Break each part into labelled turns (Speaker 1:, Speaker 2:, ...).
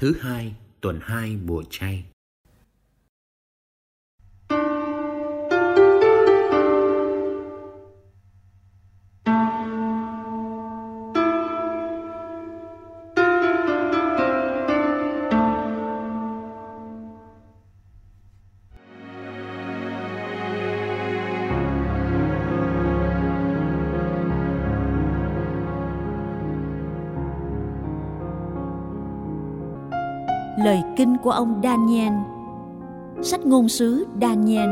Speaker 1: thứ hai tuần hai mùa chay.
Speaker 2: Lời kinh của ông Daniel. Sách ngôn sứ Daniel,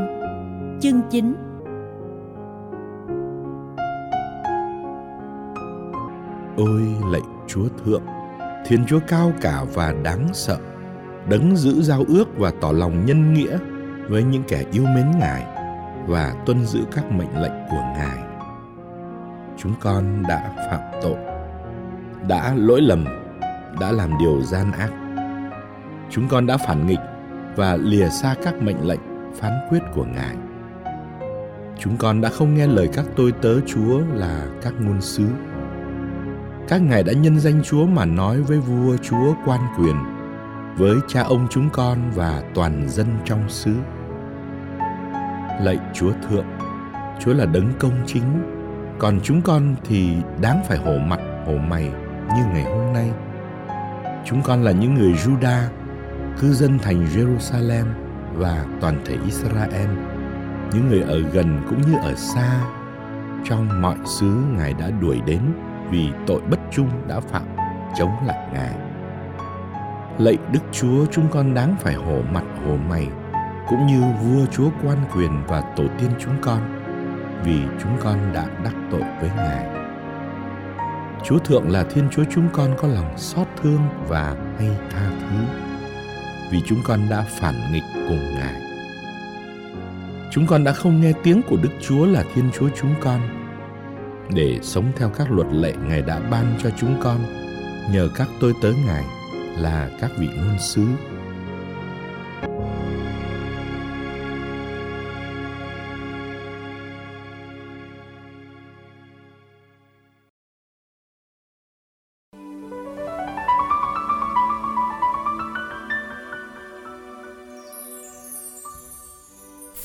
Speaker 2: chương 9.
Speaker 3: Ôi lạy Chúa Thượng, Thiên Chúa cao cả và đáng sợ, đấng giữ giao ước và tỏ lòng nhân nghĩa với những kẻ yêu mến Ngài và tuân giữ các mệnh lệnh của Ngài. Chúng con đã phạm tội, đã lỗi lầm, đã làm điều gian ác chúng con đã phản nghịch và lìa xa các mệnh lệnh phán quyết của ngài. Chúng con đã không nghe lời các tôi tớ chúa là các ngôn sứ. Các ngài đã nhân danh chúa mà nói với vua chúa quan quyền, với cha ông chúng con và toàn dân trong xứ. Lạy chúa thượng, chúa là đấng công chính, còn chúng con thì đáng phải hổ mặt, hổ mày như ngày hôm nay. Chúng con là những người juda cư dân thành Jerusalem và toàn thể Israel, những người ở gần cũng như ở xa, trong mọi xứ Ngài đã đuổi đến vì tội bất trung đã phạm chống lại Ngài. Lạy Đức Chúa chúng con đáng phải hổ mặt hổ mày, cũng như vua chúa quan quyền và tổ tiên chúng con, vì chúng con đã đắc tội với Ngài. Chúa Thượng là Thiên Chúa chúng con có lòng xót thương và hay tha thứ vì chúng con đã phản nghịch cùng Ngài. Chúng con đã không nghe tiếng của Đức Chúa là Thiên Chúa chúng con để sống theo các luật lệ Ngài đã ban cho chúng con, nhờ các tôi tớ Ngài là các vị ngôn sứ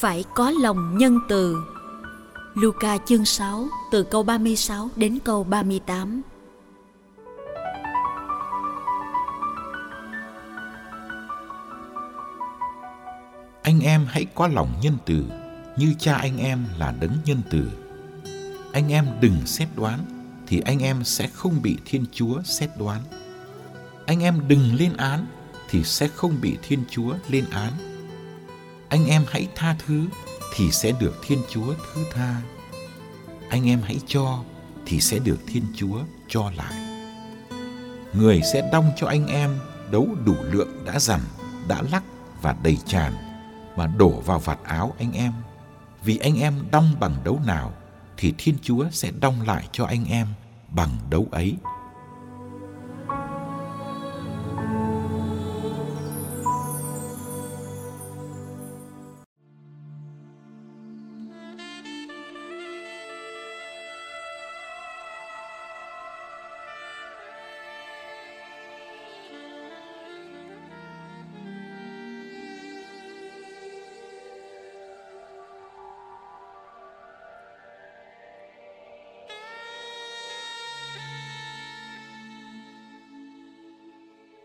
Speaker 2: phải có lòng nhân từ. Luca chương 6 từ câu 36 đến câu 38.
Speaker 4: Anh em hãy có lòng nhân từ, như cha anh em là đấng nhân từ. Anh em đừng xét đoán, thì anh em sẽ không bị Thiên Chúa xét đoán. Anh em đừng lên án, thì sẽ không bị Thiên Chúa lên án anh em hãy tha thứ thì sẽ được Thiên Chúa thứ tha. Anh em hãy cho thì sẽ được Thiên Chúa cho lại. Người sẽ đong cho anh em đấu đủ lượng đã dằn, đã lắc và đầy tràn mà đổ vào vạt áo anh em. Vì anh em đong bằng đấu nào thì Thiên Chúa sẽ đong lại cho anh em bằng đấu ấy.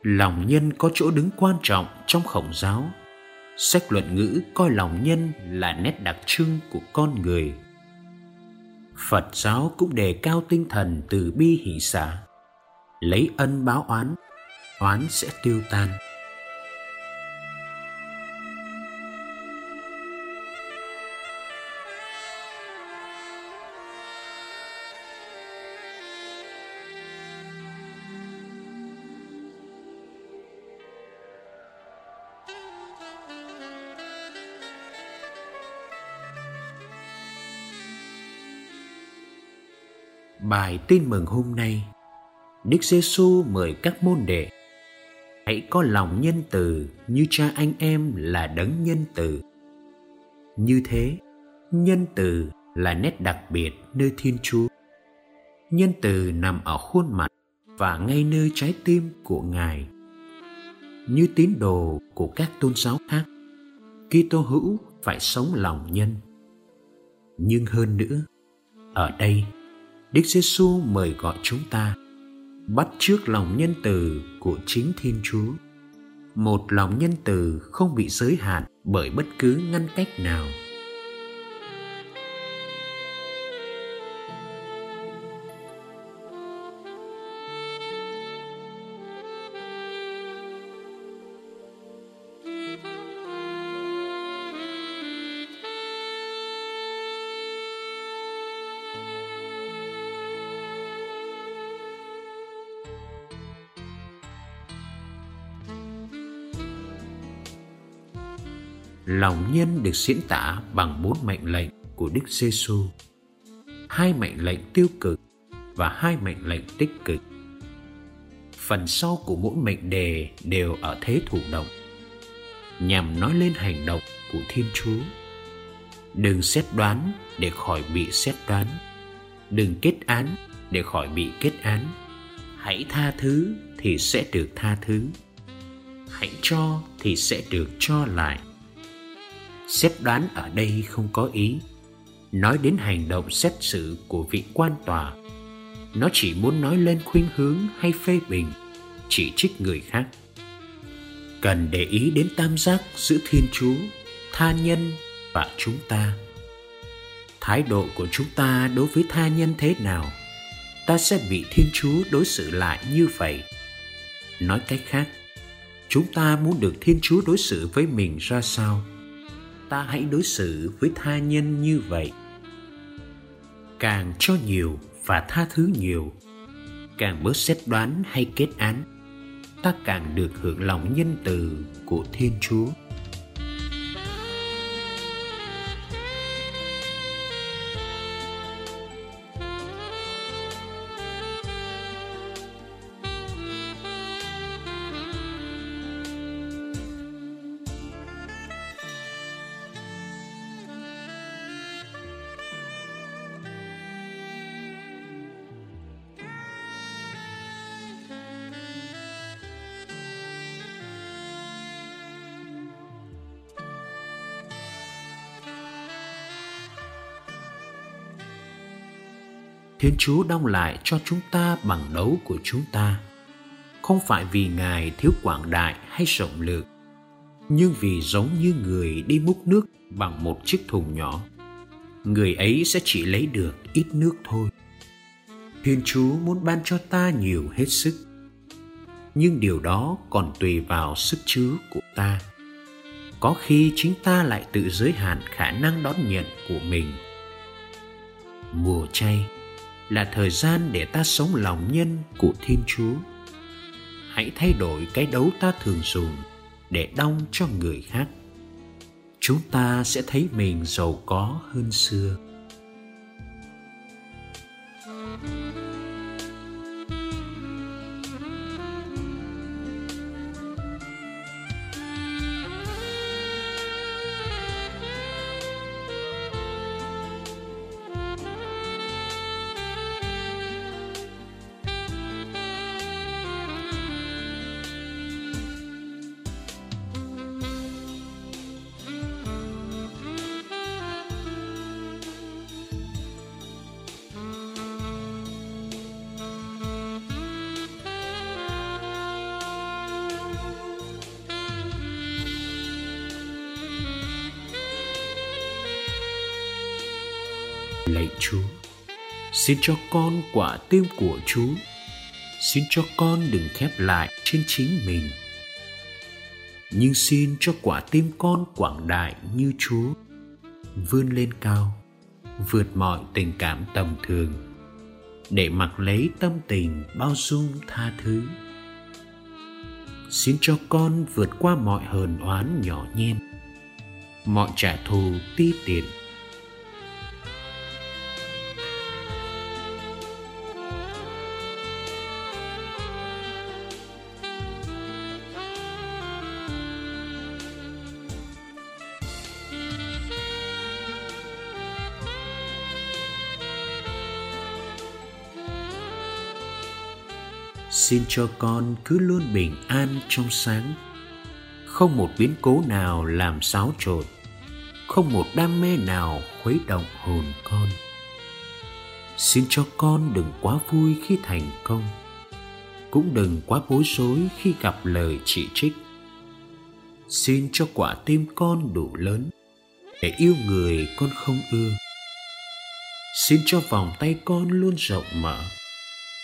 Speaker 1: Lòng nhân có chỗ đứng quan trọng trong khổng giáo. Sách luận ngữ coi lòng nhân là nét đặc trưng của con người. Phật giáo cũng đề cao tinh thần từ bi hỷ xả. Lấy ân báo oán oán sẽ tiêu tan. Bài tin mừng hôm nay, Đức Giêsu mời các môn đệ hãy có lòng nhân từ như cha anh em là đấng nhân từ. Như thế, nhân từ là nét đặc biệt nơi Thiên Chúa. Nhân từ nằm ở khuôn mặt và ngay nơi trái tim của Ngài. như tín đồ của các tôn giáo khác Kitô hữu phải sống lòng nhân nhưng hơn nữa ở đây Đức Giêsu mời gọi chúng ta bắt chước lòng nhân từ của chính Thiên Chúa. Một lòng nhân từ không bị giới hạn bởi bất cứ ngăn cách nào. Lòng nhân được diễn tả bằng bốn mệnh lệnh của Đức Giêsu. Hai mệnh lệnh tiêu cực và hai mệnh lệnh tích cực. Phần sau của mỗi mệnh đề đều ở thế thụ động, nhằm nói lên hành động của Thiên Chúa. Đừng xét đoán để khỏi bị xét đoán. Đừng kết án để khỏi bị kết án. Hãy tha thứ thì sẽ được tha thứ. Hãy cho thì sẽ được cho lại xét đoán ở đây không có ý. Nói đến hành động xét xử của vị quan tòa, nó chỉ muốn nói lên khuynh hướng hay phê bình, chỉ trích người khác. Cần để ý đến tam giác giữa thiên chúa, tha nhân và chúng ta. Thái độ của chúng ta đối với tha nhân thế nào? Ta sẽ bị thiên chúa đối xử lại như vậy. Nói cách khác, chúng ta muốn được thiên chúa đối xử với mình ra sao? Ta hãy đối xử với tha nhân như vậy. Càng cho nhiều và tha thứ nhiều, càng bớt xét đoán hay kết án, ta càng được hưởng lòng nhân từ của thiên chúa. Thiên Chúa đong lại cho chúng ta bằng đấu của chúng ta, không phải vì Ngài thiếu quảng đại hay rộng lượng, nhưng vì giống như người đi múc nước bằng một chiếc thùng nhỏ, người ấy sẽ chỉ lấy được ít nước thôi. Thiên Chúa muốn ban cho ta nhiều hết sức, nhưng điều đó còn tùy vào sức chứa của ta. Có khi chính ta lại tự giới hạn khả năng đón nhận của mình. Mùa chay là thời gian để ta sống lòng nhân của Thiên Chúa. Hãy thay đổi cái đấu ta thường dùng để đong cho người khác. Chúng ta sẽ thấy mình giàu có hơn xưa. Lạy Chúa. Xin cho con quả tim của Chúa. Xin cho con đừng khép lại trên chính mình. Nhưng xin cho quả tim con quảng đại như Chúa, vươn lên cao, vượt mọi tình cảm tầm thường, để mặc lấy tâm tình bao dung tha thứ. Xin cho con vượt qua mọi hờn oán nhỏ nhen, mọi trả thù ti tiện xin cho con cứ luôn bình an trong sáng. Không một biến cố nào làm xáo trộn. Không một đam mê nào khuấy động hồn con. Xin cho con đừng quá vui khi thành công. Cũng đừng quá bối rối khi gặp lời chỉ trích. Xin cho quả tim con đủ lớn để yêu người con không ưa. Xin cho vòng tay con luôn rộng mở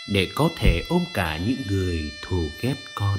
Speaker 1: để có thể ôm cả những người thù ghét con.